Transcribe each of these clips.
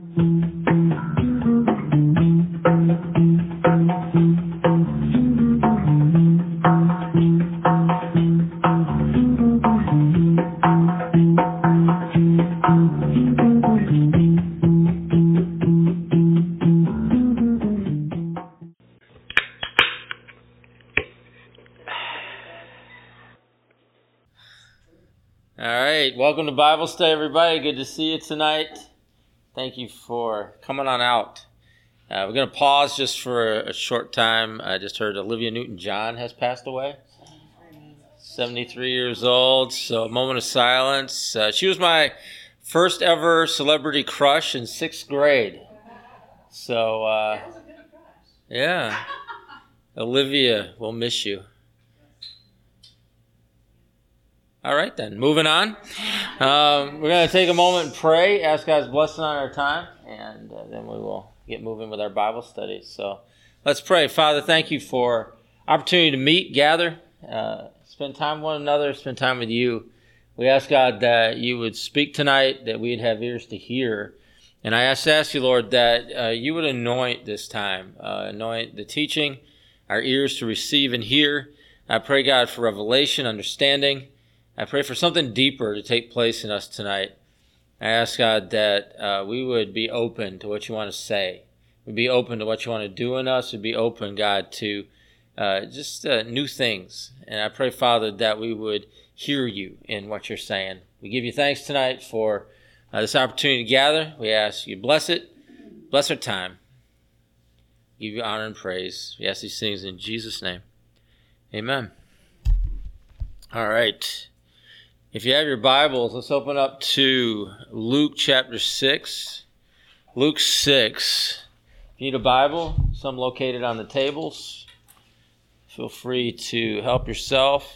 All right, welcome to Bible study, everybody. Good to see you tonight. Thank you for coming on out. Uh, we're going to pause just for a short time. I just heard Olivia Newton John has passed away. 73 years old, so a moment of silence. Uh, she was my first ever celebrity crush in sixth grade. So, uh, yeah. Olivia, we'll miss you. All right, then. Moving on. Um, we're going to take a moment and pray, ask God's blessing on our time, and uh, then we will get moving with our Bible study. So let's pray. Father, thank you for opportunity to meet, gather, uh, spend time with one another, spend time with you. We ask God that you would speak tonight, that we'd have ears to hear. And I ask, ask you, Lord, that uh, you would anoint this time, uh, anoint the teaching, our ears to receive and hear. I pray, God, for revelation, understanding. I pray for something deeper to take place in us tonight. I ask God that uh, we would be open to what you want to say. We'd be open to what you want to do in us. We'd be open, God, to uh, just uh, new things. And I pray, Father, that we would hear you in what you're saying. We give you thanks tonight for uh, this opportunity to gather. We ask you bless it, bless our time. Give you honor and praise. We ask these things in Jesus' name. Amen. All right. If you have your Bibles, let's open up to Luke chapter 6. Luke 6. If you need a Bible, some located on the tables. Feel free to help yourself.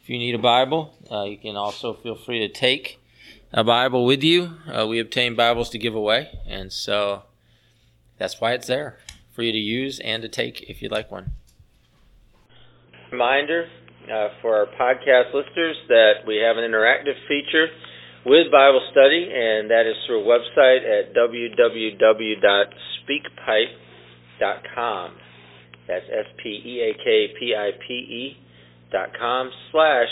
If you need a Bible, uh, you can also feel free to take a Bible with you. Uh, we obtain Bibles to give away, and so that's why it's there for you to use and to take if you'd like one. Reminder uh, for our podcast listeners that we have an interactive feature with Bible study, and that is through a website at www.speakpipe.com. That's S P E A K P I P E dot com slash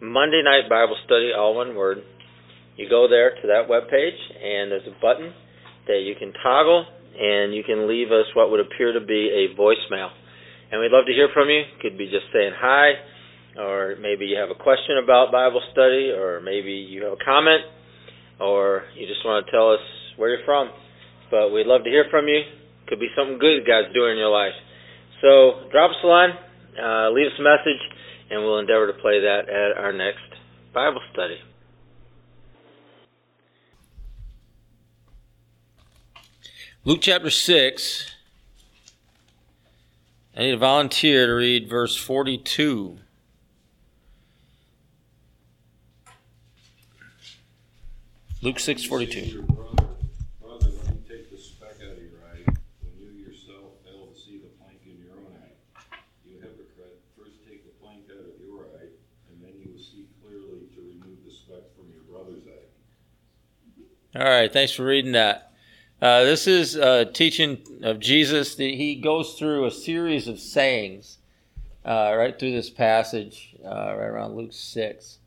Monday Night Bible Study, all one word. You go there to that web page, and there's a button that you can toggle, and you can leave us what would appear to be a voicemail. And we'd love to hear from you. Could be just saying hi, or maybe you have a question about Bible study, or maybe you have a comment, or you just want to tell us where you're from. But we'd love to hear from you. Could be something good God's doing in your life. So drop us a line, uh, leave us a message, and we'll endeavor to play that at our next Bible study. Luke chapter 6. I need a volunteer to read verse 42. Luke 6:42. Brother, brother, let me take the speck out of your eye when you yourself fail to see the plank in your own eye. You hypocrite, first take the plank out of your eye, and then you will see clearly to remove the speck from your brother's eye. All right, thanks for reading that. Uh, this is a teaching of Jesus. That He goes through a series of sayings uh, right through this passage, uh, right around Luke 6.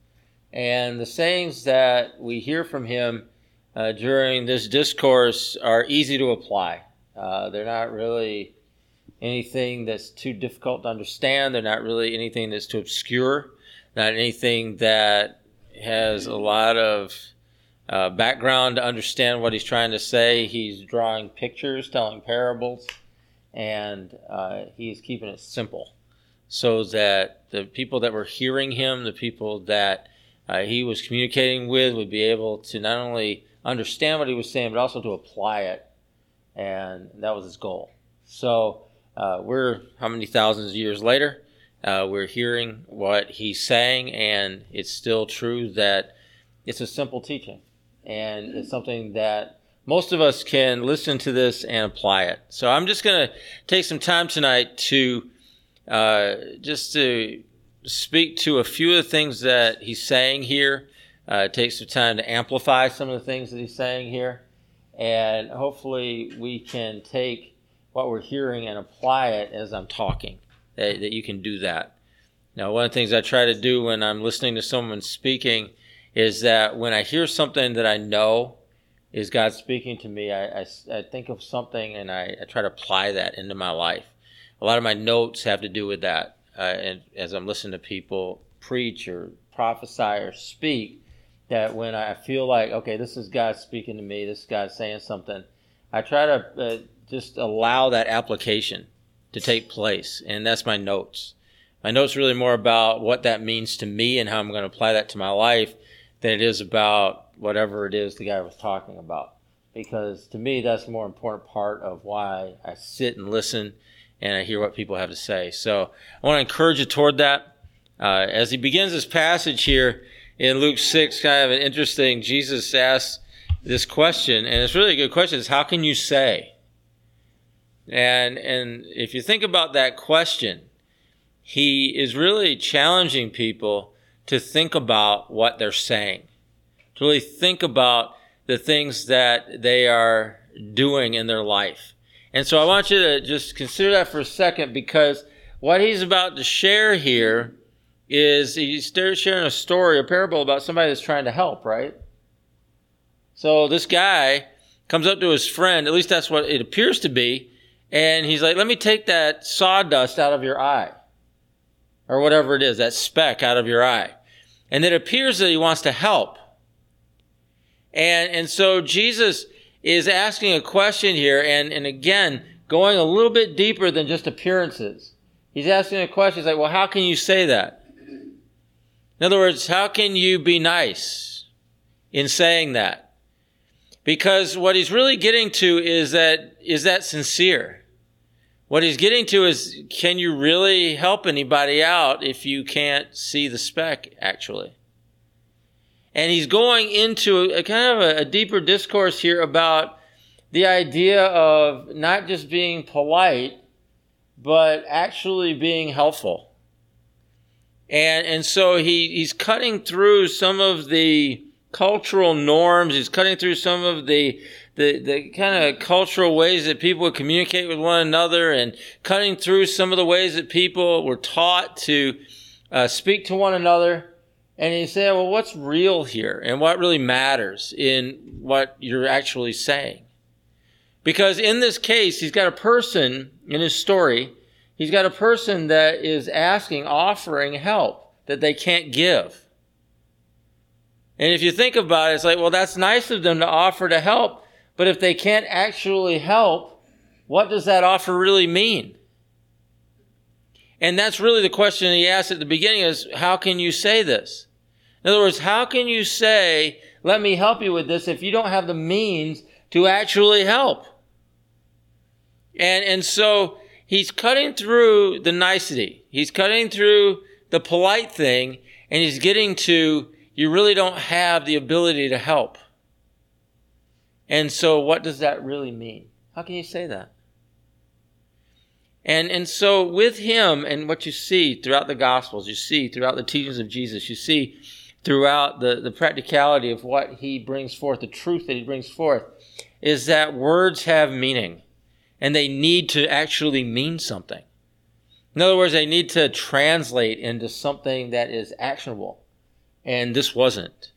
And the sayings that we hear from him uh, during this discourse are easy to apply. Uh, they're not really anything that's too difficult to understand. They're not really anything that's too obscure. Not anything that has a lot of uh, background to understand what he's trying to say. He's drawing pictures, telling parables, and uh, he's keeping it simple so that the people that were hearing him, the people that uh, he was communicating with would be able to not only understand what he was saying, but also to apply it. And that was his goal. So uh, we're how many thousands of years later? Uh, we're hearing what he's saying, and it's still true that it's a simple teaching. And it's something that most of us can listen to this and apply it. So I'm just going to take some time tonight to uh, just to speak to a few of the things that he's saying here. Uh, take some time to amplify some of the things that he's saying here. and hopefully we can take what we're hearing and apply it as I'm talking. That, that you can do that. Now, one of the things I try to do when I'm listening to someone speaking is that when I hear something that I know is God speaking to me, I, I, I think of something and I, I, try to apply that into my life. A lot of my notes have to do with that. Uh, and as I'm listening to people preach or prophesy or speak, that when I feel like, okay, this is God speaking to me, this is God saying something, I try to uh, just allow that application to take place. And that's my notes. My notes really more about what that means to me and how I'm going to apply that to my life than it is about whatever it is the guy was talking about. Because to me, that's the more important part of why I sit and listen and I hear what people have to say. So I want to encourage you toward that. Uh, as he begins this passage here in Luke 6, kind of an interesting, Jesus asks this question, and it's really a good question, is how can you say? And, and if you think about that question, he is really challenging people to think about what they're saying, to really think about the things that they are doing in their life. And so I want you to just consider that for a second because what he's about to share here is he's sharing a story, a parable about somebody that's trying to help, right? So this guy comes up to his friend, at least that's what it appears to be, and he's like, let me take that sawdust out of your eye. Or whatever it is, that speck out of your eye. And it appears that he wants to help. And, and so Jesus is asking a question here, and, and again, going a little bit deeper than just appearances. He's asking a question. He's like, well, how can you say that? In other words, how can you be nice in saying that? Because what he's really getting to is that, is that sincere? What he's getting to is, can you really help anybody out if you can't see the speck, actually? And he's going into a, kind of a, a deeper discourse here about the idea of not just being polite, but actually being helpful. And, and so he, he's cutting through some of the cultural norms. He's cutting through some of the the, the kind of cultural ways that people would communicate with one another and cutting through some of the ways that people were taught to uh, speak to one another. And he said, well, what's real here and what really matters in what you're actually saying? Because in this case, he's got a person in his story, he's got a person that is asking, offering help that they can't give. And if you think about it, it's like, well, that's nice of them to offer to help. But if they can't actually help, what does that offer really mean? And that's really the question he asked at the beginning is, how can you say this? In other words, how can you say, let me help you with this if you don't have the means to actually help? And, and so he's cutting through the nicety. He's cutting through the polite thing and he's getting to, you really don't have the ability to help. And so, what does that really mean? How can you say that? And, and so, with him and what you see throughout the Gospels, you see throughout the teachings of Jesus, you see throughout the, the practicality of what he brings forth, the truth that he brings forth, is that words have meaning and they need to actually mean something. In other words, they need to translate into something that is actionable. And this wasn't.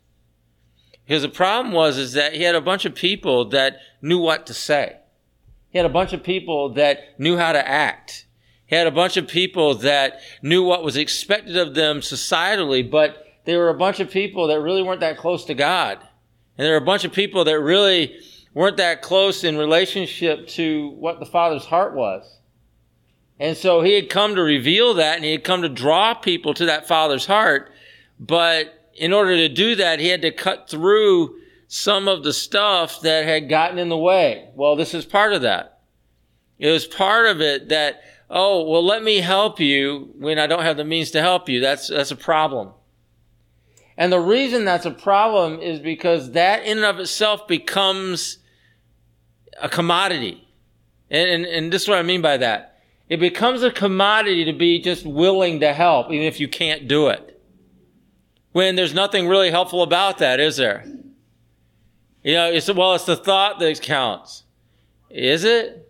Because the problem was is that he had a bunch of people that knew what to say. He had a bunch of people that knew how to act. He had a bunch of people that knew what was expected of them societally, but they were a bunch of people that really weren't that close to God. And there were a bunch of people that really weren't that close in relationship to what the Father's heart was. And so he had come to reveal that and he had come to draw people to that Father's heart, but in order to do that, he had to cut through some of the stuff that had gotten in the way. Well, this is part of that. It was part of it that, oh, well, let me help you when I don't have the means to help you. That's, that's a problem. And the reason that's a problem is because that in and of itself becomes a commodity. And, and, and this is what I mean by that. It becomes a commodity to be just willing to help, even if you can't do it when there's nothing really helpful about that, is there? You know, it's well, it's the thought that counts. Is it?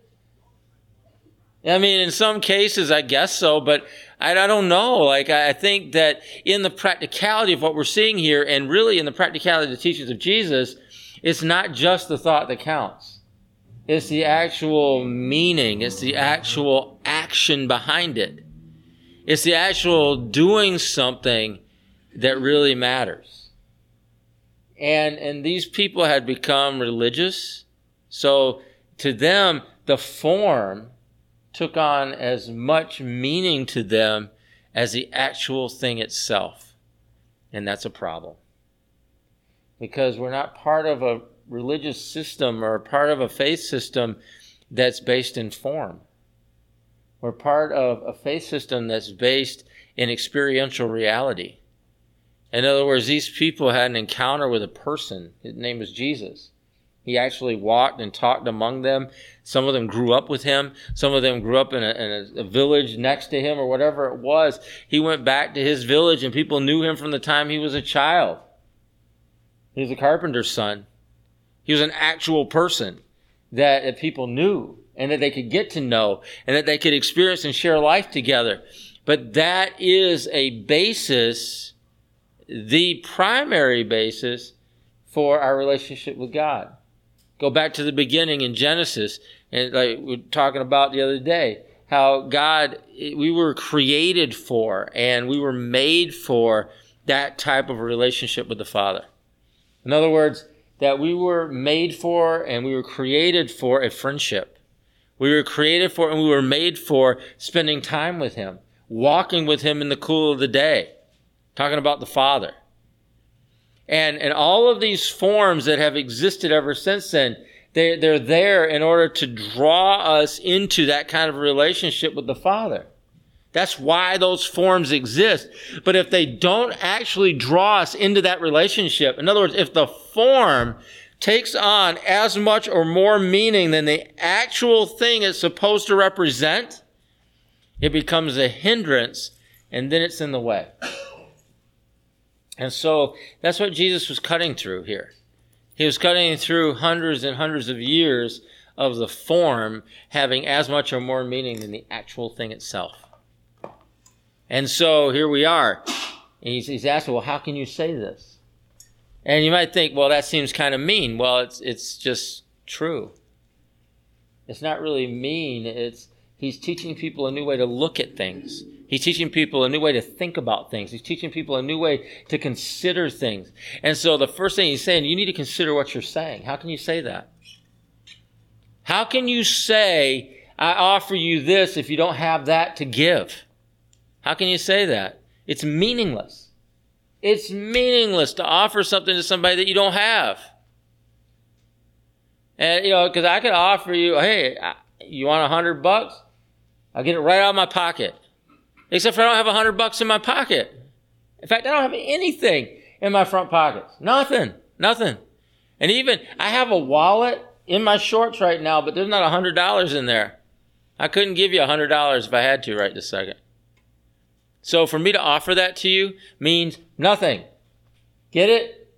I mean, in some cases, I guess so, but I, don't know. Like, I think that in the practicality of what we're seeing here, and really in the practicality of the teachings of Jesus, it's not just the thought that counts. It's the actual meaning. It's the actual action behind it. It's the actual doing something that really matters. And, and these people had become religious. So to them, the form took on as much meaning to them as the actual thing itself. And that's a problem. Because we're not part of a religious system or part of a faith system that's based in form. We're part of a faith system that's based in experiential reality. In other words, these people had an encounter with a person. His name was Jesus. He actually walked and talked among them. Some of them grew up with him. Some of them grew up in, a, in a, village next to him or whatever it was. He went back to his village and people knew him from the time he was a child. He was a carpenter's son. He was an actual person that, that people knew and that they could get to know and that they could experience and share life together. But that is a basis, the primary basis for our relationship with God. Go back to the beginning in Genesis, and like we were talking about the other day, how God, we were created for and we were made for that type of relationship with the Father. In other words, that we were made for and we were created for a friendship. We were created for and we were made for spending time with Him, walking with Him in the cool of the day, talking about the Father. And, and all of these forms that have existed ever since then, they, they're there in order to draw us into that kind of relationship with the Father. That's why those forms exist. But if they don't actually draw us into that relationship, in other words, if the form takes on as much or more meaning than the actual thing it's supposed to represent, it becomes a hindrance and then it's in the way. And so that's what Jesus was cutting through here. He was cutting through hundreds and hundreds of years of the form having as much or more meaning than the actual thing itself. And so here we are. And he's, he's asking, well, how can you say this? And you might think, well, that seems kind of mean. Well, it's, it's just true. It's not really mean. It's, he's teaching people a new way to look at things. He's teaching people a new way to think about things. He's teaching people a new way to consider things. And so the first thing he's saying, you need to consider what you're saying. How can you say that? How can you say, I offer you this if you don't have that to give? How can you say that? It's meaningless. It's meaningless to offer something to somebody that you don't have. And, you know, because I could offer you, hey, you want a hundred bucks? I'll get it right out of my pocket. Except for I don't have a hundred bucks in my pocket. In fact, I don't have anything in my front pockets. Nothing. Nothing. And even I have a wallet in my shorts right now, but there's not a hundred dollars in there. I couldn't give you a hundred dollars if I had to right this second. So for me to offer that to you means nothing. Get it?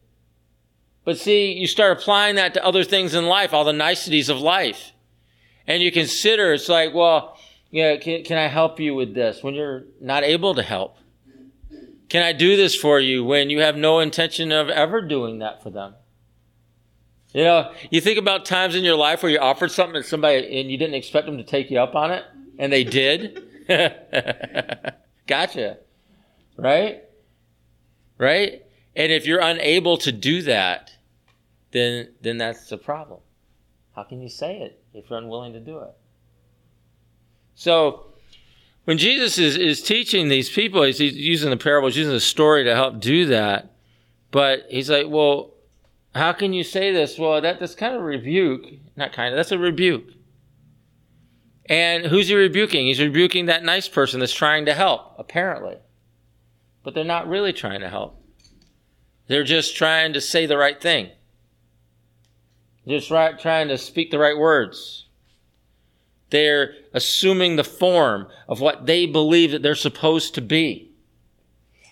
But see, you start applying that to other things in life, all the niceties of life. And you consider, it's like, well, yeah, can, can I help you with this when you're not able to help? Can I do this for you when you have no intention of ever doing that for them? You know, you think about times in your life where you offered something to somebody and you didn't expect them to take you up on it, and they did. gotcha. Right? Right? And if you're unable to do that, then then that's the problem. How can you say it if you're unwilling to do it? So when Jesus is, is teaching these people, he's, he's using the parables, using the story to help do that. But he's like, well, how can you say this? Well, that, that's kind of a rebuke. Not kind of, that's a rebuke. And who's he rebuking? He's rebuking that nice person that's trying to help, apparently. But they're not really trying to help. They're just trying to say the right thing. Just right, trying to speak the right words. They're assuming the form of what they believe that they're supposed to be.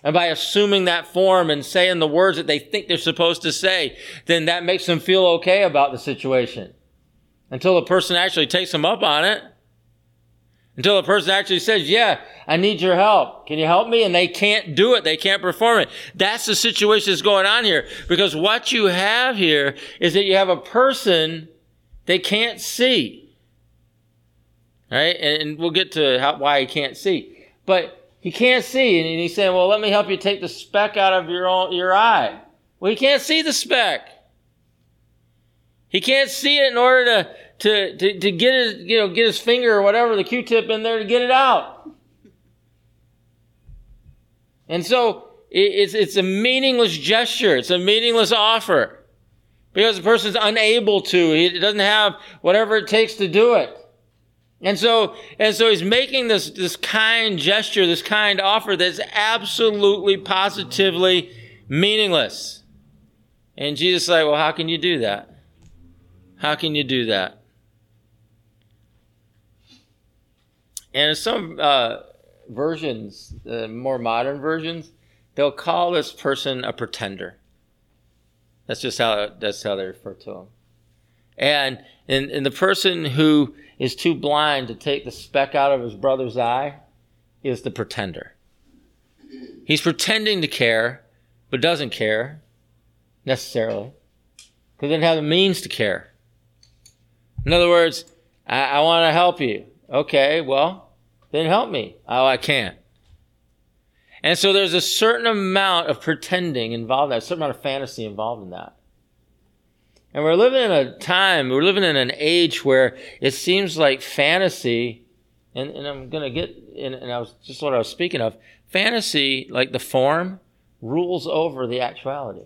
And by assuming that form and saying the words that they think they're supposed to say, then that makes them feel okay about the situation. Until the person actually takes them up on it. Until the person actually says, yeah, I need your help. Can you help me? And they can't do it. They can't perform it. That's the situation that's going on here. Because what you have here is that you have a person they can't see. Right? And we'll get to how, why he can't see. But he can't see, and he's saying, "Well, let me help you take the speck out of your own, your eye." Well, he can't see the speck. He can't see it in order to, to, to, to get his, you know, get his finger or whatever, the Q-tip in there to get it out. And so it's, it's a meaningless gesture. It's a meaningless offer because the person's unable to. He doesn't have whatever it takes to do it. And so, and so he's making this, this kind gesture, this kind offer that's absolutely, positively meaningless. And Jesus is like, well, how can you do that? How can you do that? And in some uh, versions, uh, more modern versions, they'll call this person a pretender. That's just how that's how they refer to him. And and, and the person who is too blind to take the speck out of his brother's eye is the pretender. He's pretending to care, but doesn't care necessarily because he doesn't have the means to care. In other words, I, I want to help you. Okay, well, then help me. Oh, I can't. And so there's a certain amount of pretending involved in that, a certain amount of fantasy involved in that. And we're living in a time, we're living in an age where it seems like fantasy, and, and I'm going to get, and, and I was just what I was speaking of, fantasy, like the form, rules over the actuality.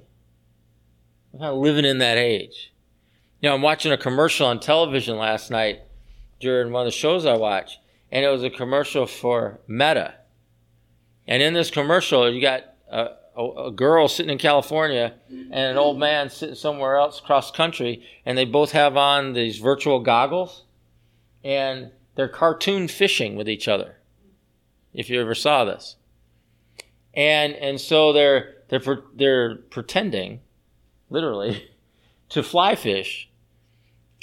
We're kind of living in that age. You know, I'm watching a commercial on television last night during one of the shows I watch, and it was a commercial for Meta. And in this commercial, you got a, a, a, girl sitting in California and an old man sitting somewhere else across country, and they both have on these virtual goggles, and they're cartoon fishing with each other. If you ever saw this, and and so they're they're they're pretending, literally, to fly fish,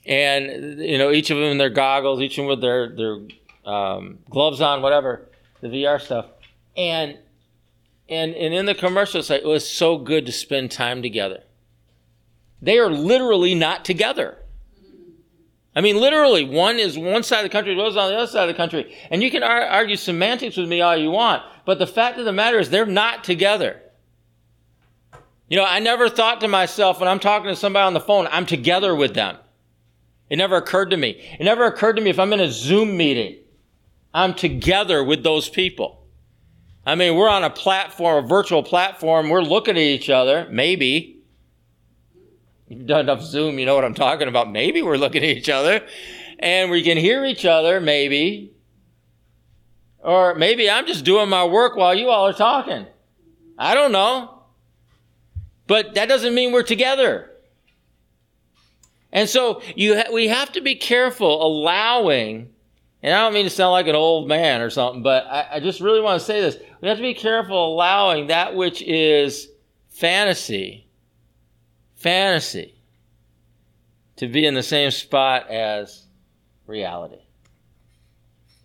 and you know each of them in their goggles, each of them with their their um, gloves on, whatever the VR stuff, and and, and in the commercial, like, it was so good to spend time together. They are literally not together. I mean, literally, one is one side of the country, the other on the other side of the country. And you can argue semantics with me all you want, but the fact of the matter is they're not together. You know, I never thought to myself when I'm talking to somebody on the phone, I'm together with them. It never occurred to me. It never occurred to me if I'm in a Zoom meeting, I'm together with those people. I mean, we're on a platform, a virtual platform. We're looking at each other. Maybe. You've done enough Zoom, you know what I'm talking about. Maybe we're looking at each other and we can hear each other, maybe. Or maybe I'm just doing my work while you all are talking. I don't know. But that doesn't mean we're together. And so you ha- we have to be careful allowing and I don't mean to sound like an old man or something, but I, I just really want to say this. We have to be careful allowing that which is fantasy, fantasy, to be in the same spot as reality.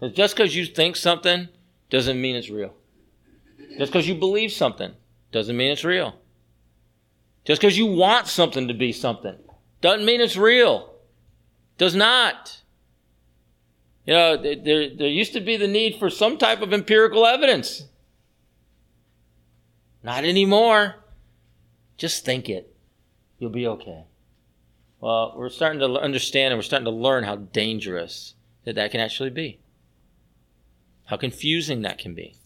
But just because you think something doesn't mean it's real. Just because you believe something doesn't mean it's real. Just because you want something to be something doesn't mean it's real. Does not. You know, there, there used to be the need for some type of empirical evidence. Not anymore. Just think it. You'll be okay. Well, we're starting to understand and we're starting to learn how dangerous that that can actually be. How confusing that can be.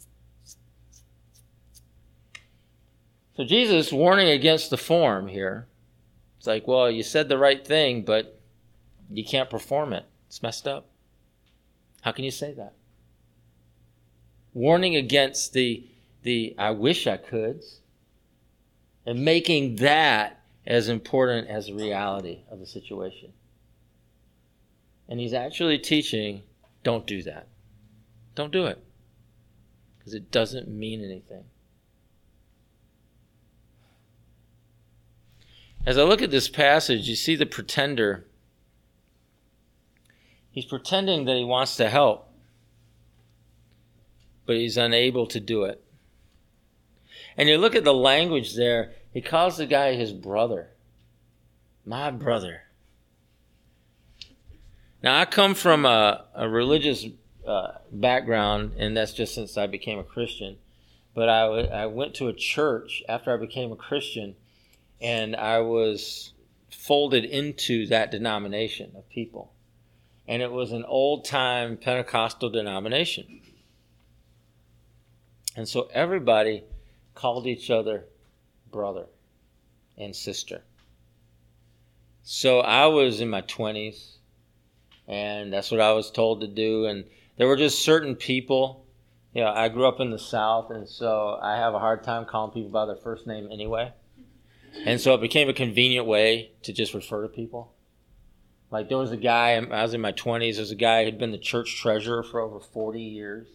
So Jesus warning against the form here. It's like, well, you said the right thing, but you can't perform it. It's messed up. How can you say that? Warning against the, the I wish I coulds, and making that as important as the reality of the situation. And he's actually teaching don't do that. Don't do it. Because it doesn't mean anything. As I look at this passage, you see the pretender. He's pretending that he wants to help, but he's unable to do it. And you look at the language there, he calls the guy his brother. My brother. Now, I come from a, a religious uh, background, and that's just since I became a Christian. But I, w- I went to a church after I became a Christian, and I was folded into that denomination of people. And it was an old time Pentecostal denomination. And so everybody called each other brother and sister. So I was in my 20s, and that's what I was told to do. And there were just certain people. You know, I grew up in the South, and so I have a hard time calling people by their first name anyway. And so it became a convenient way to just refer to people. Like there was a guy, um, I was in my 20s, there's a guy who'd been the church treasurer for over 40 years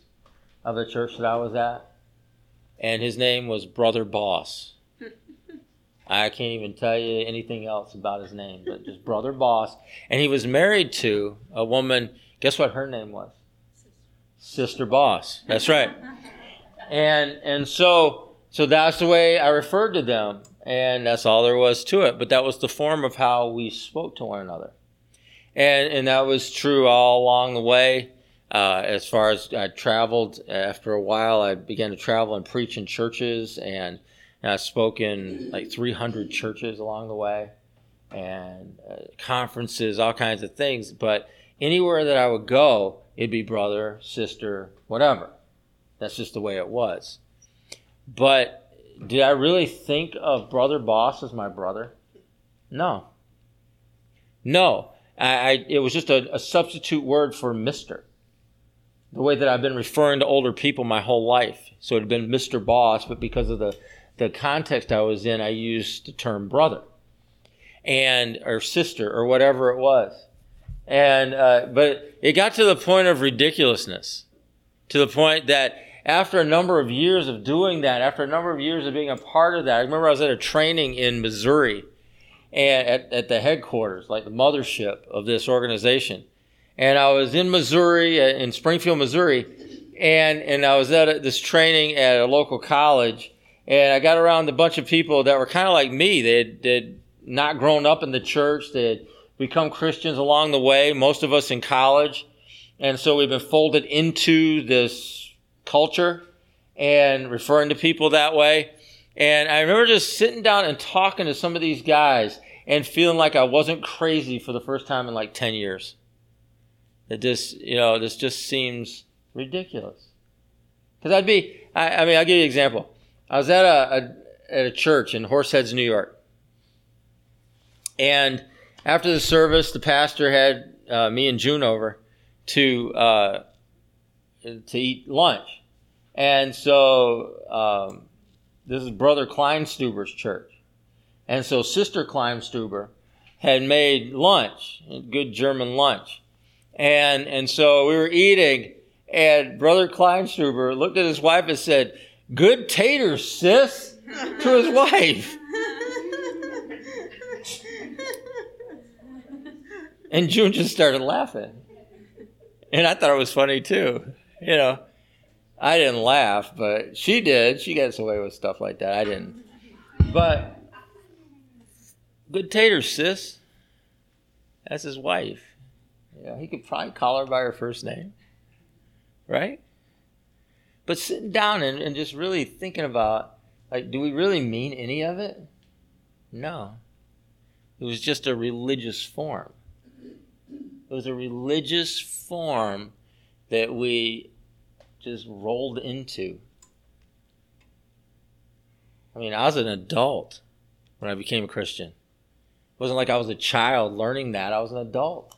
of the church that I was at. And his name was Brother Boss. I can't even tell you anything else about his name, but just Brother Boss. And he was married to a woman, guess what her name was? Sister Boss. That's right. And and so so that's the way I referred to them, and that's all there was to it. But that was the form of how we spoke to one another, and and that was true all along the way. Uh, as far as I traveled, after a while, I began to travel and preach in churches, and, and I spoke in like 300 churches along the way, and uh, conferences, all kinds of things. But anywhere that I would go, it'd be brother, sister, whatever. That's just the way it was. But did I really think of brother boss as my brother? No. No. I, I it was just a, a substitute word for Mister. The way that I've been referring to older people my whole life. So it had been Mr. Boss, but because of the, the context I was in, I used the term brother and or sister or whatever it was. And uh, but it got to the point of ridiculousness, to the point that after a number of years of doing that, after a number of years of being a part of that, I remember I was at a training in Missouri, and at, at the headquarters, like the mothership of this organization, and I was in Missouri, uh, in Springfield, Missouri, and and I was at a, this training at a local college, and I got around a bunch of people that were kind of like me. They had, not grown up in the church. They had become Christians along the way. Most of us in college, and so we've been folded into this culture and referring to people that way. And I remember just sitting down and talking to some of these guys and feeling like I wasn't crazy for the first time in like 10 years. It just, you know, this just seems ridiculous. Because I'd be, I, I, mean, I'll give you an example. I was at a, a, at a church in Horseheads, New York. And after the service, the pastor had uh, me and June over to, uh, to eat lunch. And so, um, this is Brother Kleinstuber's church. And so Sister Kleinstuber had made lunch, good German lunch. And, and so we were eating, and Brother Kleinstuber looked at his wife and said, Good taters, sis, to his wife. And June just started laughing. And I thought it was funny too. You know, I didn't laugh, but she did. She gets away with stuff like that. I didn't. But good tater, sis. That's his wife. Yeah, he could probably call her by her first name. Right? But sitting down and, and just really thinking about, like, do we really mean any of it? No. It was just a religious form. It was a religious form that we just rolled into. I mean, I was an adult when I became a Christian. It wasn't like I was a child learning that, I was an adult.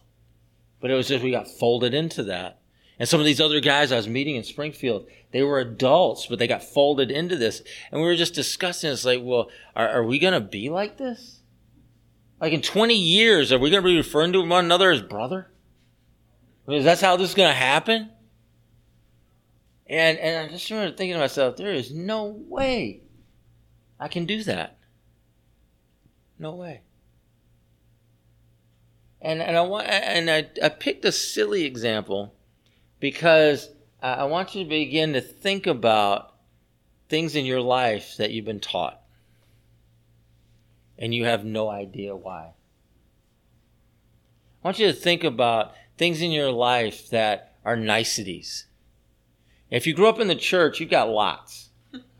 But it was just we got folded into that. And some of these other guys I was meeting in Springfield, they were adults, but they got folded into this. And we were just discussing it's like, well, are, are we going to be like this? Like in 20 years, are we going to be referring to one another as brother? I mean, that's how this is going to happen? And, and I just remember thinking to myself, there is no way I can do that. No way. And and I want and I, I picked a silly example because I want you to begin to think about things in your life that you've been taught and you have no idea why. I want you to think about things in your life that are niceties. If you grew up in the church, you've got lots.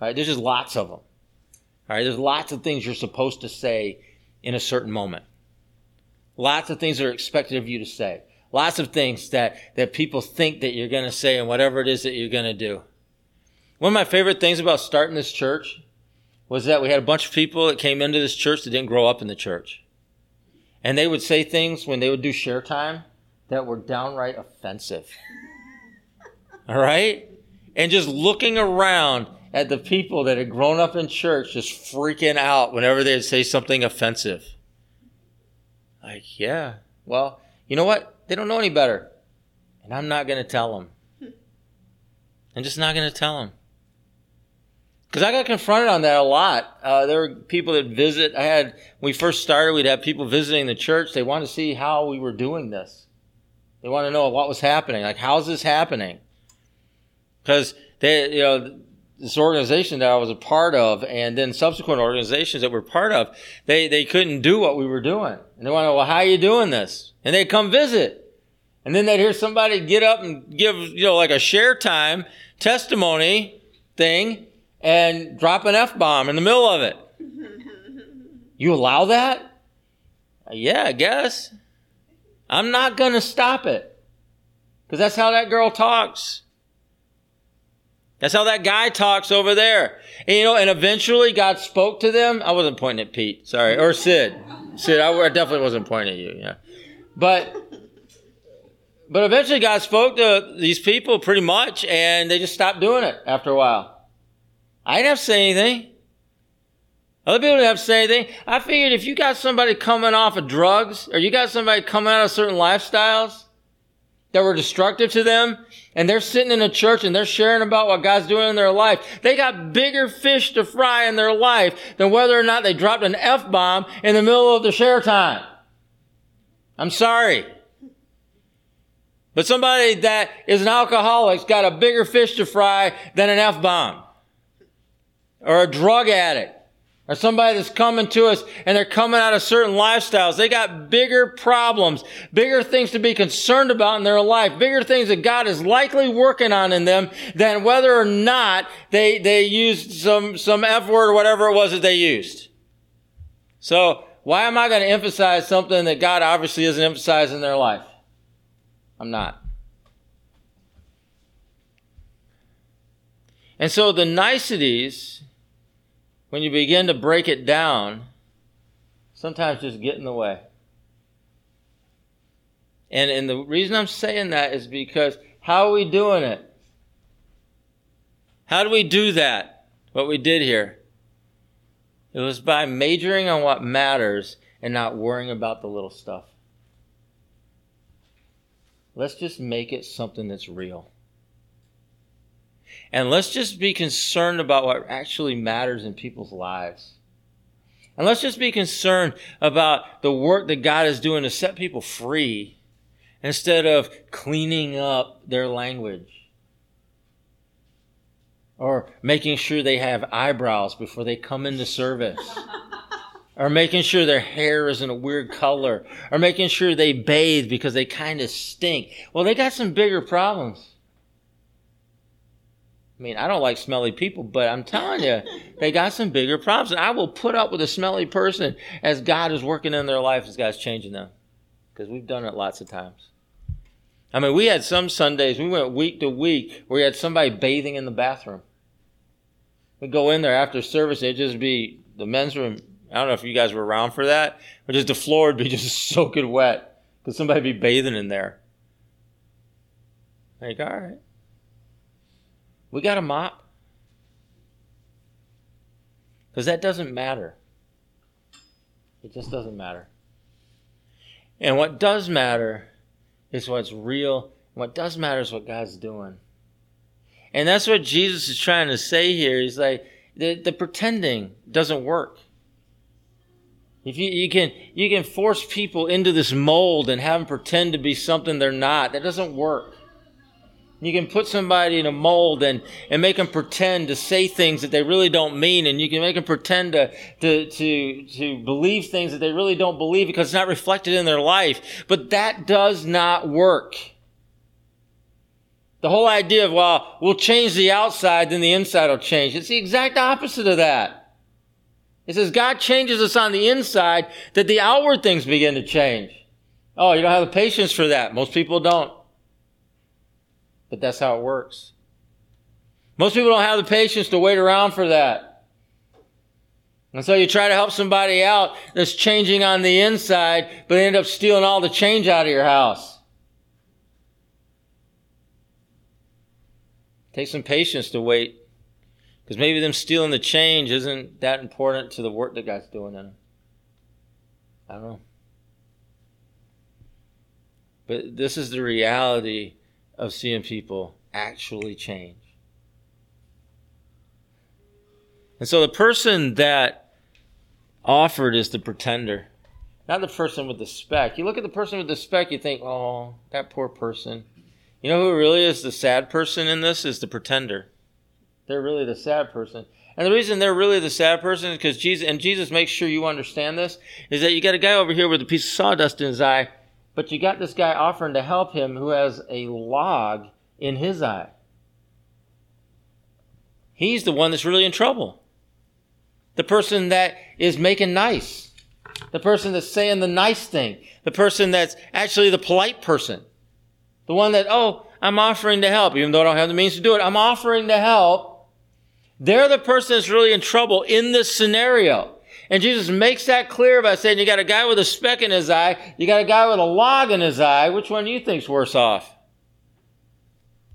Right? There's just lots of them. All right? There's lots of things you're supposed to say in a certain moment. Lots of things are expected of you to say. Lots of things that, that people think that you're going to say and whatever it is that you're going to do. One of my favorite things about starting this church was that we had a bunch of people that came into this church that didn't grow up in the church. And they would say things when they would do share time that were downright offensive. All right? And just looking around at the people that had grown up in church just freaking out whenever they'd say something offensive. Like, yeah, well, you know what? They don't know any better. And I'm not going to tell them. I'm just not going to tell them. Because I got confronted on that a lot. Uh, there were people that visit. I had, when we first started, we'd have people visiting the church. They wanted to see how we were doing this. They want to know what was happening. Like, how's this happening? Because they, you know, this organization that I was a part of, and then subsequent organizations that we're part of, they they couldn't do what we were doing, and they want to well, how are you doing this? And they'd come visit, and then they'd hear somebody get up and give, you know, like a share time testimony thing, and drop an f bomb in the middle of it. you allow that? Yeah, I guess. I'm not going to stop it. Because that's how that girl talks. That's how that guy talks over there. And, you know, and eventually God spoke to them. I wasn't pointing at Pete, sorry, or Sid. Sid, I definitely wasn't pointing at you, yeah. But, but eventually God spoke to these people pretty much, and they just stopped doing it after a while. I didn't have to say anything. Other people didn't have to say anything. I figured if you got somebody coming off of drugs, or you got somebody coming out of certain lifestyles that were destructive to them, and they're sitting in a church and they're sharing about what God's doing in their life, they got bigger fish to fry in their life than whether or not they dropped an F-bomb in the middle of the share time. I'm sorry. But somebody that is an alcoholic's got a bigger fish to fry than an F-bomb. Or a drug addict or somebody that's coming to us and they're coming out of certain lifestyles. They got bigger problems, bigger things to be concerned about in their life, bigger things that God is likely working on in them than whether or not they, they used some, some F word or whatever it was that they used. So why am I going to emphasize something that God obviously isn't emphasizing in their life? I'm not. And so the niceties when you begin to break it down, sometimes just get in the way. And, and the reason I'm saying that is because how are we doing it? How do we do that? What we did here? It was by majoring on what matters and not worrying about the little stuff. Let's just make it something that's real. And let's just be concerned about what actually matters in people's lives. And let's just be concerned about the work that God is doing to set people free instead of cleaning up their language or making sure they have eyebrows before they come into service. or making sure their hair isn't a weird color, or making sure they bathe because they kind of stink. Well, they got some bigger problems. I mean, I don't like smelly people, but I'm telling you, they got some bigger problems. And I will put up with a smelly person as God is working in their life, as God's changing them. Because we've done it lots of times. I mean, we had some Sundays, we went week to week, where we had somebody bathing in the bathroom. We'd go in there after service, it'd just be the men's room. I don't know if you guys were around for that, but just the floor would be just soaking wet because somebody would be bathing in there. Like, all right. We got a mop. Because that doesn't matter. It just doesn't matter. And what does matter is what's real. What does matter is what God's doing. And that's what Jesus is trying to say here. He's like, the, the pretending doesn't work. If you, you can you can force people into this mold and have them pretend to be something they're not, that doesn't work. You can put somebody in a mold and, and make them pretend to say things that they really don't mean, and you can make them pretend to, to, to, to believe things that they really don't believe because it's not reflected in their life. But that does not work. The whole idea of, well, we'll change the outside, then the inside will change. It's the exact opposite of that. It says God changes us on the inside that the outward things begin to change. Oh, you don't have the patience for that. Most people don't. But that's how it works. Most people don't have the patience to wait around for that. And so you try to help somebody out that's changing on the inside, but end up stealing all the change out of your house. Take some patience to wait. Because maybe them stealing the change isn't that important to the work that God's doing in them. I don't know. But this is the reality of seeing people actually change. And so the person that offered is the pretender, not the person with the speck. You look at the person with the speck, you think, oh, that poor person. You know who really is the sad person in this? Is the pretender. They're really the sad person. And the reason they're really the sad person is because Jesus, and Jesus makes sure you understand this, is that you got a guy over here with a piece of sawdust in his eye but you got this guy offering to help him who has a log in his eye. He's the one that's really in trouble. The person that is making nice. The person that's saying the nice thing. The person that's actually the polite person. The one that, oh, I'm offering to help, even though I don't have the means to do it. I'm offering to help. They're the person that's really in trouble in this scenario. And Jesus makes that clear by saying you got a guy with a speck in his eye, you got a guy with a log in his eye. Which one do you think's worse off?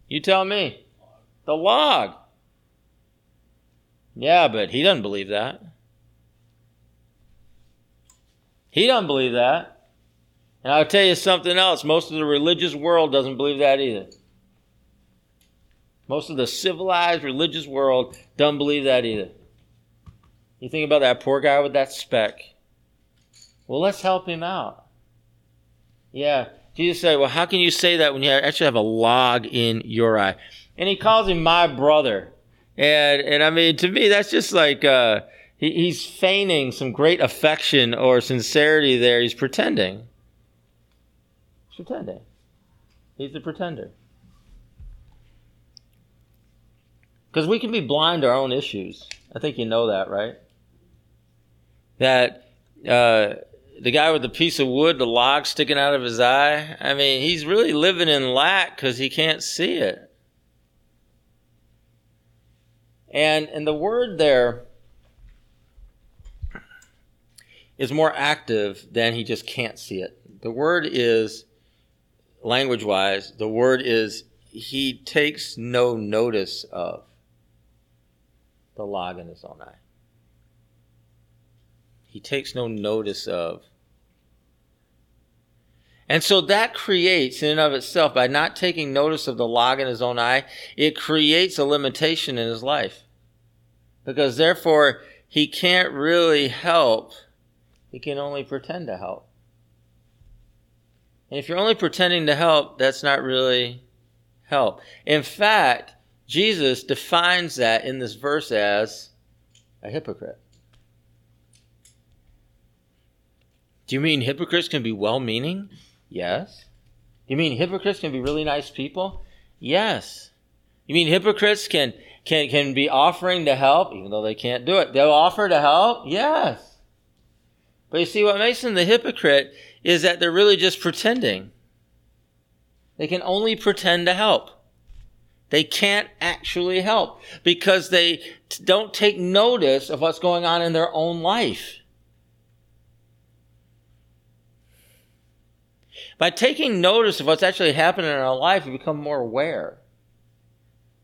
You tell me. The log. Yeah, but he doesn't believe that. He doesn't believe that. And I'll tell you something else. Most of the religious world doesn't believe that either. Most of the civilized religious world don't believe that either. You think about that poor guy with that speck. Well, let's help him out. Yeah. Jesus said, Well, how can you say that when you actually have a log in your eye? And he calls him my brother. And, and I mean, to me, that's just like uh, he, he's feigning some great affection or sincerity there. He's pretending. He's pretending. He's a pretender. Because we can be blind to our own issues. I think you know that, right? That uh, the guy with the piece of wood, the log sticking out of his eye, I mean, he's really living in lack because he can't see it. And, and the word there is more active than he just can't see it. The word is, language wise, the word is he takes no notice of the log in his own eye he takes no notice of. And so that creates, in and of itself, by not taking notice of the log in his own eye, it creates a limitation in his life. Because therefore, he can't really help. He can only pretend to help. And if you're only pretending to help, that's not really help. In fact, Jesus defines that in this verse as a hypocrite. Do you mean hypocrites can be well meaning? Yes. You mean hypocrites can be really nice people? Yes. You mean hypocrites can, can, can be offering to help, even though they can't do it? They'll offer to help? Yes. But you see, what makes them the hypocrite is that they're really just pretending. They can only pretend to help. They can't actually help because they don't take notice of what's going on in their own life. By taking notice of what's actually happening in our life, we become more aware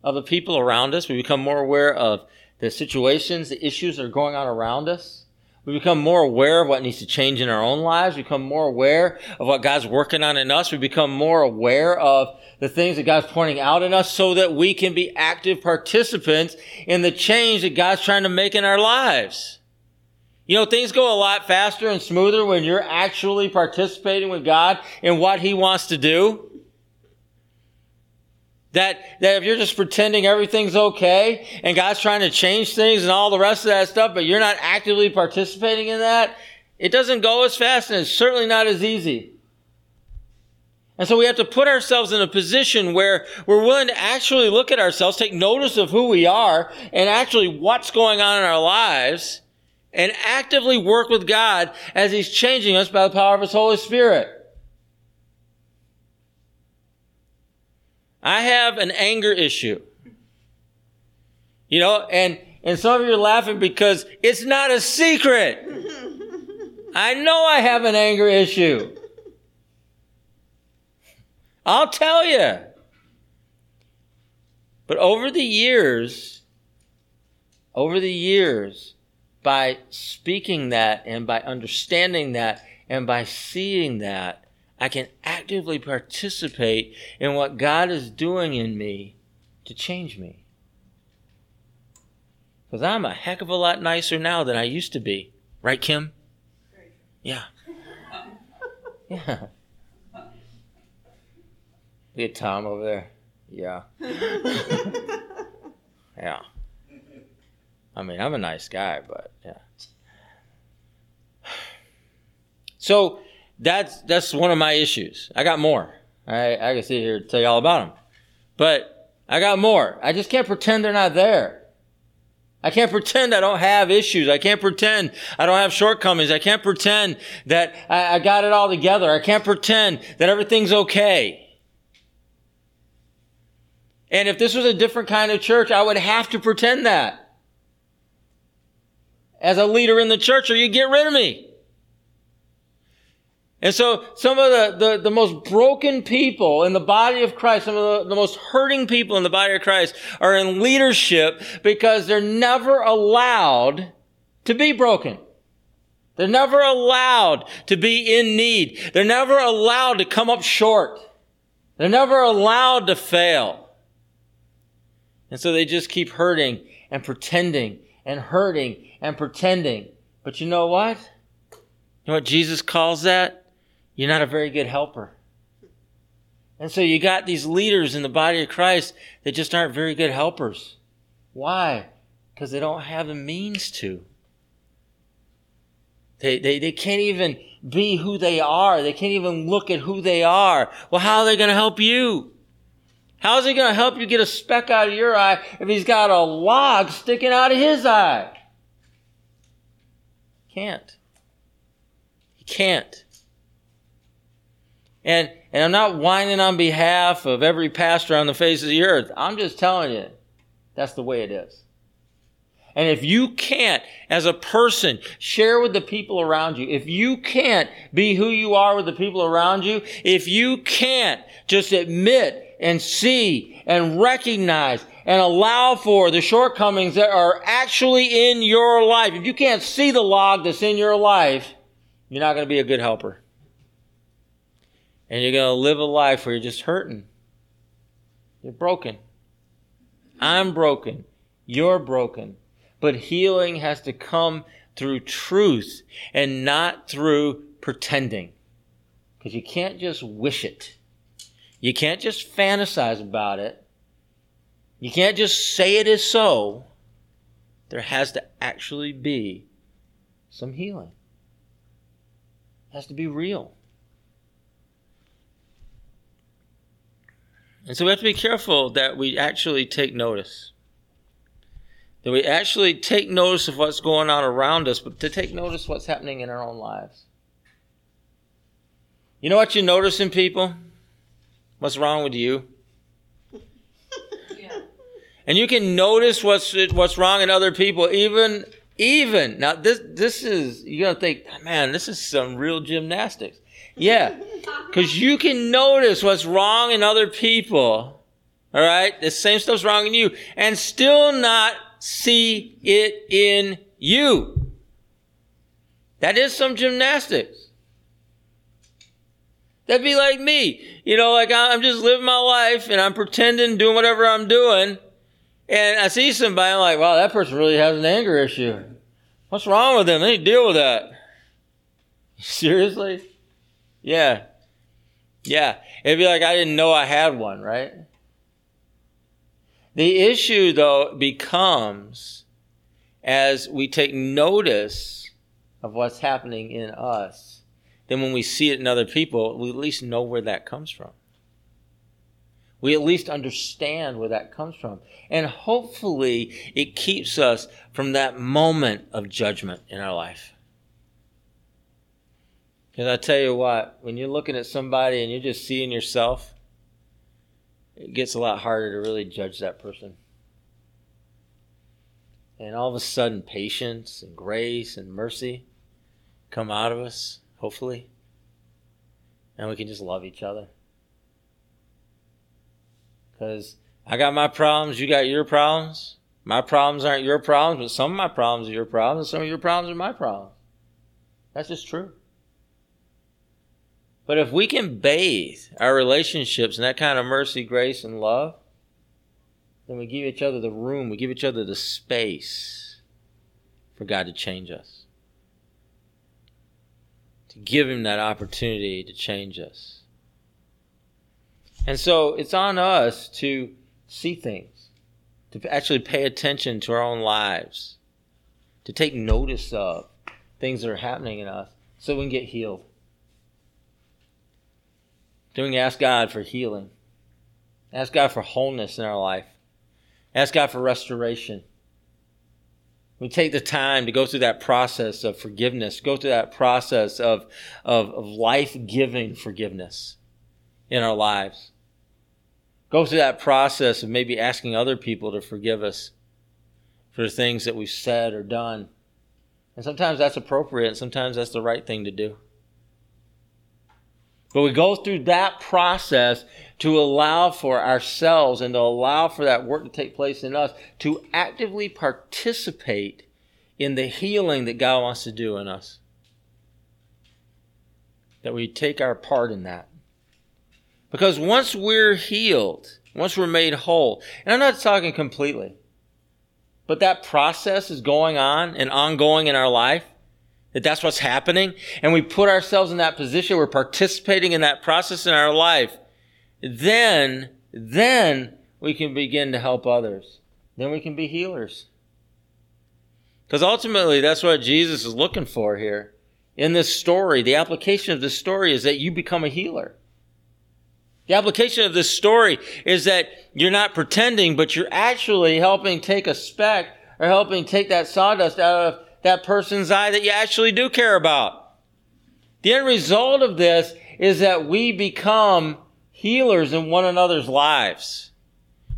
of the people around us. We become more aware of the situations, the issues that are going on around us. We become more aware of what needs to change in our own lives. We become more aware of what God's working on in us. We become more aware of the things that God's pointing out in us so that we can be active participants in the change that God's trying to make in our lives. You know, things go a lot faster and smoother when you're actually participating with God in what He wants to do. That, that if you're just pretending everything's okay and God's trying to change things and all the rest of that stuff, but you're not actively participating in that, it doesn't go as fast and it's certainly not as easy. And so we have to put ourselves in a position where we're willing to actually look at ourselves, take notice of who we are and actually what's going on in our lives and actively work with God as He's changing us by the power of His Holy Spirit. I have an anger issue. You know, and, and some of you are laughing because it's not a secret. I know I have an anger issue. I'll tell you. But over the years, over the years, by speaking that and by understanding that and by seeing that, I can actively participate in what God is doing in me to change me. Because I'm a heck of a lot nicer now than I used to be. Right, Kim? Yeah. Yeah. Look at Tom over there. Yeah. yeah. I mean, I'm a nice guy, but yeah. So, that's that's one of my issues. I got more. I I can sit here and tell you all about them, but I got more. I just can't pretend they're not there. I can't pretend I don't have issues. I can't pretend I don't have shortcomings. I can't pretend that I, I got it all together. I can't pretend that everything's okay. And if this was a different kind of church, I would have to pretend that. As a leader in the church, or you get rid of me. And so some of the, the, the, most broken people in the body of Christ, some of the, the most hurting people in the body of Christ are in leadership because they're never allowed to be broken. They're never allowed to be in need. They're never allowed to come up short. They're never allowed to fail. And so they just keep hurting and pretending and hurting and pretending. But you know what? You know what Jesus calls that? you're not a very good helper. And so you got these leaders in the body of Christ that just aren't very good helpers. Why? Because they don't have the means to. They, they, they can't even be who they are. They can't even look at who they are. Well, how are they going to help you? How is he going to help you get a speck out of your eye if he's got a log sticking out of his eye? Can't. He can't. And, and I'm not whining on behalf of every pastor on the face of the earth. I'm just telling you, that's the way it is. And if you can't, as a person, share with the people around you, if you can't be who you are with the people around you, if you can't just admit and see and recognize and allow for the shortcomings that are actually in your life, if you can't see the log that's in your life, you're not going to be a good helper and you're going to live a life where you're just hurting. You're broken. I'm broken. You're broken. But healing has to come through truth and not through pretending. Because you can't just wish it. You can't just fantasize about it. You can't just say it is so. There has to actually be some healing. It has to be real. And so we have to be careful that we actually take notice. That we actually take notice of what's going on around us, but to take notice what's happening in our own lives. You know what you notice in people? What's wrong with you? Yeah. And you can notice what's what's wrong in other people, even even now. This this is you're gonna think, man, this is some real gymnastics. Yeah. Because you can notice what's wrong in other people. All right. The same stuff's wrong in you and still not see it in you. That is some gymnastics. That'd be like me. You know, like I'm just living my life and I'm pretending, doing whatever I'm doing. And I see somebody, I'm like, wow, that person really has an anger issue. What's wrong with them? They need to deal with that. Seriously? Yeah. Yeah. It'd be like I didn't know I had one, right? The issue, though, becomes as we take notice of what's happening in us, then when we see it in other people, we at least know where that comes from. We at least understand where that comes from. And hopefully, it keeps us from that moment of judgment in our life. Because I tell you what, when you're looking at somebody and you're just seeing yourself, it gets a lot harder to really judge that person. And all of a sudden, patience and grace and mercy come out of us, hopefully. And we can just love each other. Because I got my problems, you got your problems. My problems aren't your problems, but some of my problems are your problems, and some of your problems are my problems. That's just true. But if we can bathe our relationships in that kind of mercy, grace, and love, then we give each other the room, we give each other the space for God to change us. To give Him that opportunity to change us. And so it's on us to see things, to actually pay attention to our own lives, to take notice of things that are happening in us so we can get healed. Doing ask God for healing. Ask God for wholeness in our life. Ask God for restoration. We take the time to go through that process of forgiveness, go through that process of, of, of life giving forgiveness in our lives. Go through that process of maybe asking other people to forgive us for the things that we've said or done. And sometimes that's appropriate, and sometimes that's the right thing to do. But we go through that process to allow for ourselves and to allow for that work to take place in us to actively participate in the healing that God wants to do in us. That we take our part in that. Because once we're healed, once we're made whole, and I'm not talking completely, but that process is going on and ongoing in our life, that that's what's happening, and we put ourselves in that position, we're participating in that process in our life, then, then we can begin to help others. Then we can be healers. Because ultimately, that's what Jesus is looking for here. In this story, the application of this story is that you become a healer. The application of this story is that you're not pretending, but you're actually helping take a speck or helping take that sawdust out of that person's eye that you actually do care about. The end result of this is that we become healers in one another's lives.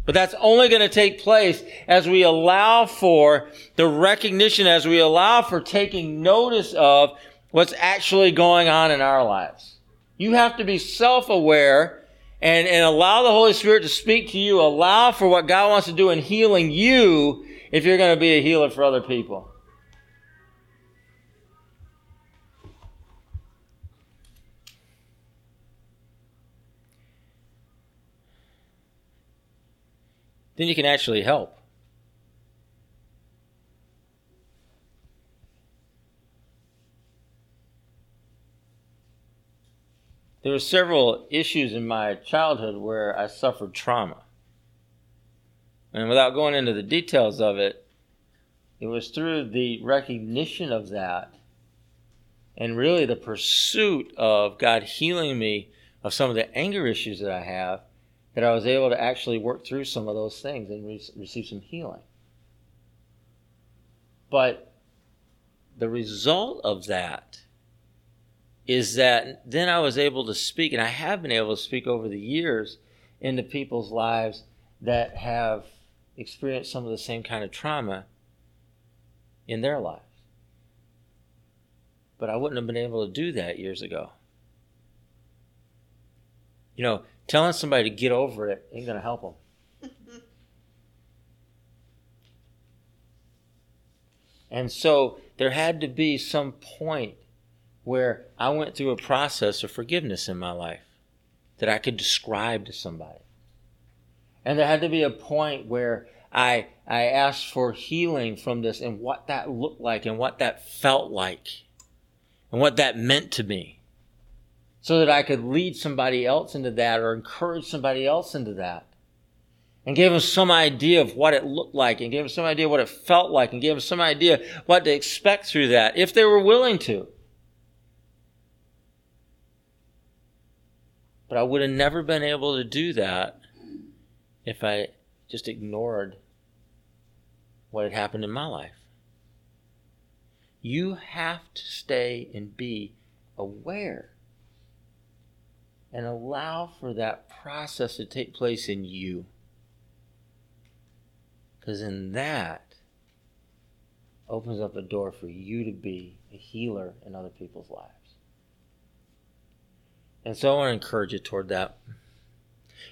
But that's only going to take place as we allow for the recognition, as we allow for taking notice of what's actually going on in our lives. You have to be self-aware and, and allow the Holy Spirit to speak to you. Allow for what God wants to do in healing you if you're going to be a healer for other people. Then you can actually help. There were several issues in my childhood where I suffered trauma. And without going into the details of it, it was through the recognition of that and really the pursuit of God healing me of some of the anger issues that I have that I was able to actually work through some of those things and re- receive some healing. But the result of that is that then I was able to speak, and I have been able to speak over the years into people's lives that have experienced some of the same kind of trauma in their lives. But I wouldn't have been able to do that years ago. You know, telling somebody to get over it ain't going to help them. and so there had to be some point where I went through a process of forgiveness in my life that I could describe to somebody. And there had to be a point where I, I asked for healing from this and what that looked like and what that felt like and what that meant to me so that I could lead somebody else into that or encourage somebody else into that. And gave them some idea of what it looked like and gave them some idea what it felt like and gave them some idea what to expect through that if they were willing to. But I would have never been able to do that if I just ignored what had happened in my life. You have to stay and be aware and allow for that process to take place in you. Because in that opens up a door for you to be a healer in other people's lives. And so I want to encourage you toward that.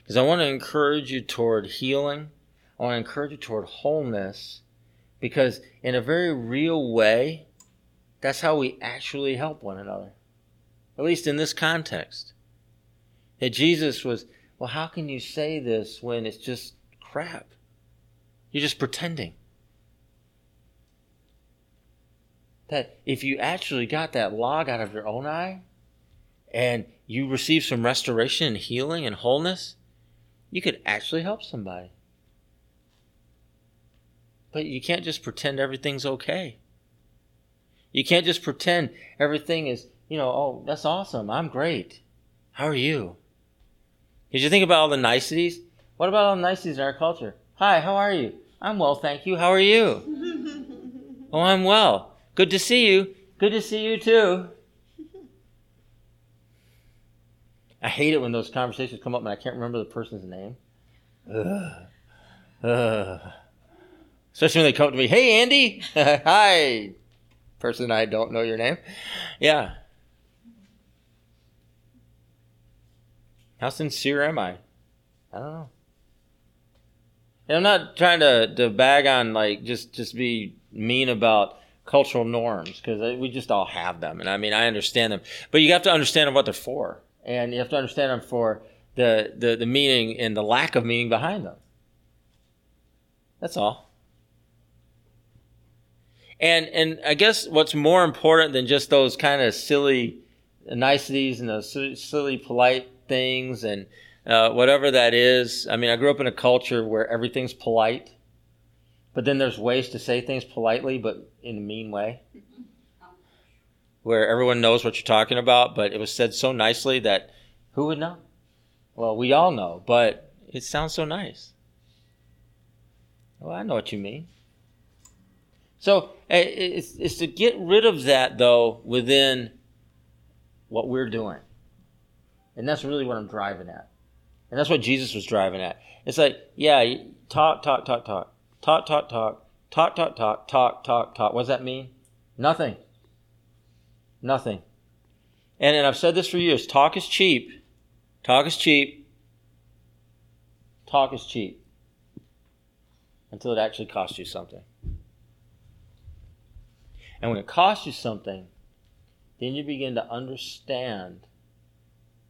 Because I want to encourage you toward healing. I want to encourage you toward wholeness. Because in a very real way, that's how we actually help one another. At least in this context. That Jesus was, well, how can you say this when it's just crap? You're just pretending. That if you actually got that log out of your own eye and you receive some restoration and healing and wholeness, you could actually help somebody. But you can't just pretend everything's okay. You can't just pretend everything is, you know, oh, that's awesome. I'm great. How are you? Did you think about all the niceties? What about all the niceties in our culture? Hi, how are you? I'm well, thank you. How are you? oh, I'm well. Good to see you. Good to see you too. I hate it when those conversations come up and I can't remember the person's name. Ugh. Ugh. Especially when they come up to me, hey, Andy. Hi. Person I don't know your name. Yeah. How sincere am I? I don't know. And I'm not trying to, to bag on like just just be mean about cultural norms because we just all have them, and I mean I understand them, but you have to understand what they're for, and you have to understand them for the the, the meaning and the lack of meaning behind them. That's all. And and I guess what's more important than just those kind of silly niceties and those silly polite things and uh, whatever that is. I mean, I grew up in a culture where everything's polite, but then there's ways to say things politely, but in a mean way, where everyone knows what you're talking about, but it was said so nicely that who would know? Well, we all know, but it sounds so nice. Well, I know what you mean. So eh, it's, it's to get rid of that, though, within what we're doing. And that's really what I'm driving at. And that's what Jesus was driving at. It's like, yeah, talk, talk, talk, talk, talk, talk, talk, talk, talk, talk, talk, talk, talk. What does that mean? Nothing. Nothing. And, and I've said this for years talk is cheap. Talk is cheap. Talk is cheap. Until it actually costs you something. And when it costs you something, then you begin to understand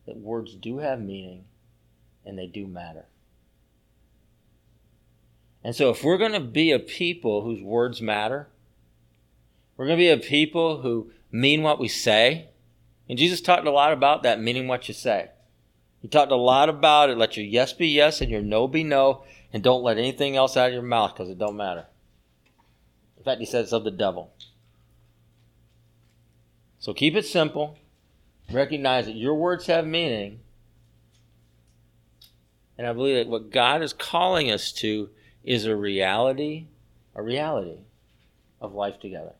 that words do have meaning and they do matter. And so, if we're going to be a people whose words matter, we're going to be a people who mean what we say. And Jesus talked a lot about that, meaning what you say. He talked a lot about it. Let your yes be yes and your no be no, and don't let anything else out of your mouth because it don't matter. In fact, he said it's of the devil. So keep it simple. Recognize that your words have meaning, and I believe that what God is calling us to is a reality, a reality of life together.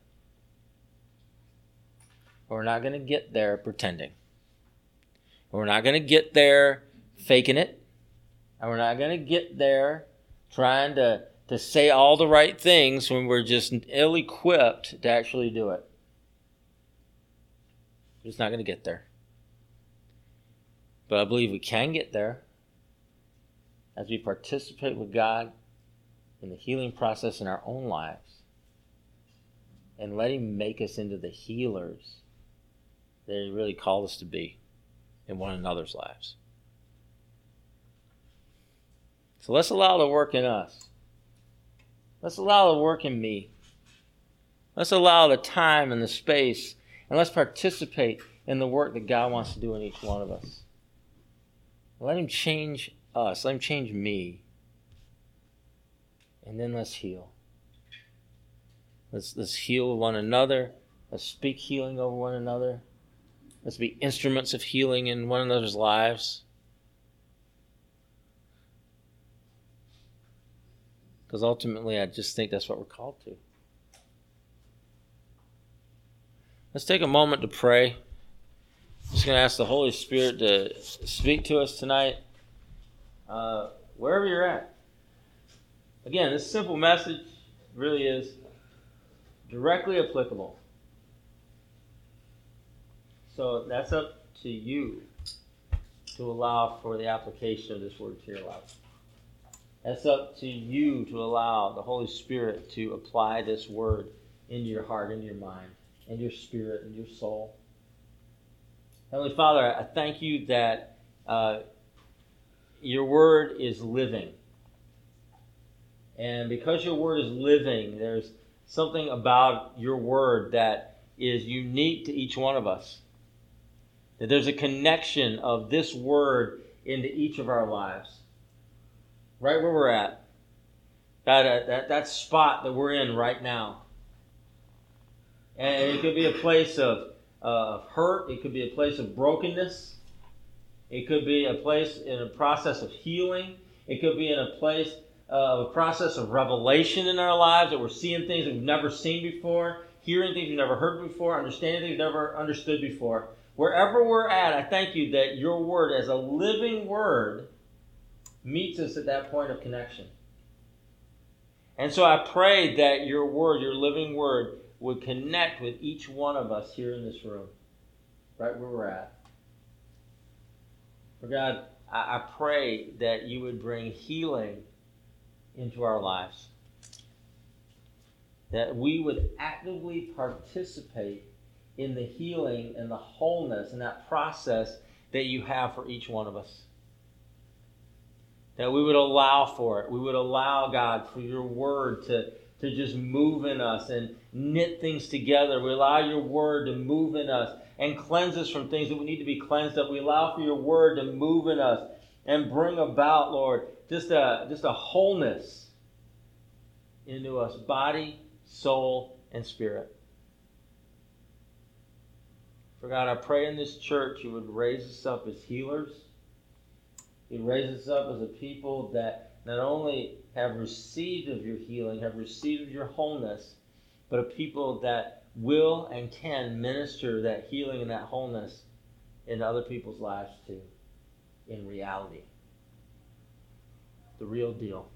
We're not going to get there pretending. We're not going to get there faking it. And we're not going to get there trying to, to say all the right things when we're just ill equipped to actually do it. We're just not going to get there. But I believe we can get there as we participate with God in the healing process in our own lives and let Him make us into the healers that He really called us to be in one another's lives. So let's allow the work in us Let's allow the work in me. Let's allow the time and the space, and let's participate in the work that God wants to do in each one of us. Let Him change us, let Him change me. And then let's heal. Let's, let's heal one another. Let's speak healing over one another. Let's be instruments of healing in one another's lives. Because ultimately, I just think that's what we're called to. Let's take a moment to pray. I'm just going to ask the Holy Spirit to speak to us tonight, uh, wherever you're at. Again, this simple message really is directly applicable. So that's up to you to allow for the application of this word to your life. That's up to you to allow the Holy Spirit to apply this word into your heart, into your mind, and your spirit, and your soul. Heavenly Father, I thank you that uh, your word is living. And because your word is living, there's something about your word that is unique to each one of us. That there's a connection of this word into each of our lives right where we're at. That, uh, that, that spot that we're in right now. And it could be a place of, uh, of hurt, it could be a place of brokenness, it could be a place in a process of healing, it could be in a place of a process of revelation in our lives that we're seeing things that we've never seen before, hearing things we've never heard before, understanding things we've never understood before. Wherever we're at, I thank you that your word, as a living word, meets us at that point of connection. And so I pray that your word, your living word, would connect with each one of us here in this room, right where we're at. For God, I, I pray that you would bring healing into our lives. That we would actively participate in the healing and the wholeness and that process that you have for each one of us that we would allow for it. We would allow, God, for your word to, to just move in us and knit things together. We allow your word to move in us and cleanse us from things that we need to be cleansed of. We allow for your word to move in us and bring about, Lord, just a, just a wholeness into us body, soul, and spirit. For God, I pray in this church you would raise us up as healers he raise us up as a people that not only have received of your healing, have received of your wholeness, but a people that will and can minister that healing and that wholeness into other people's lives too, in reality. The real deal.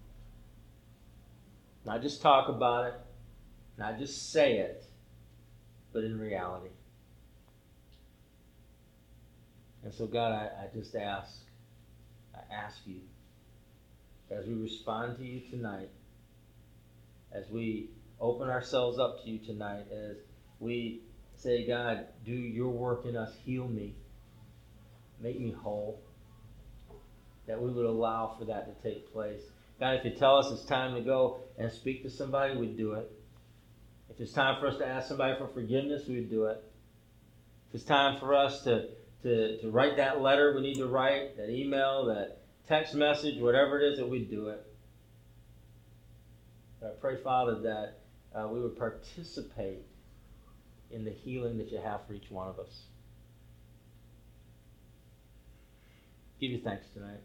Not just talk about it, not just say it, but in reality. And so, God, I, I just ask I ask you, as we respond to you tonight, as we open ourselves up to you tonight, as we say, God, do your work in us, heal me, make me whole, that we would allow for that to take place. God, if you tell us it's time to go and speak to somebody, we'd do it. If it's time for us to ask somebody for forgiveness, we'd do it. If it's time for us to to, to write that letter we need to write, that email, that text message, whatever it is, that we do it. I pray, Father, that uh, we would participate in the healing that you have for each one of us. Give you thanks tonight.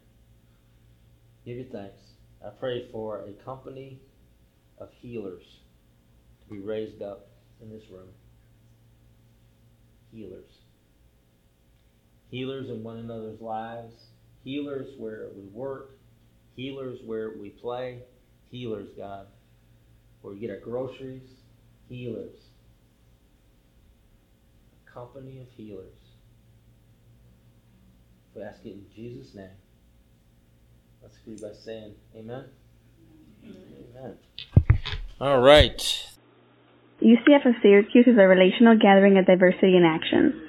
Give you thanks. I pray for a company of healers to be raised up in this room. Healers healers in one another's lives, healers where we work, healers where we play, healers, God, where we get our groceries, healers. A company of healers. We ask it in Jesus' name. Let's agree by saying amen. Amen. All right. UCF of Syracuse is a relational gathering of diversity in action.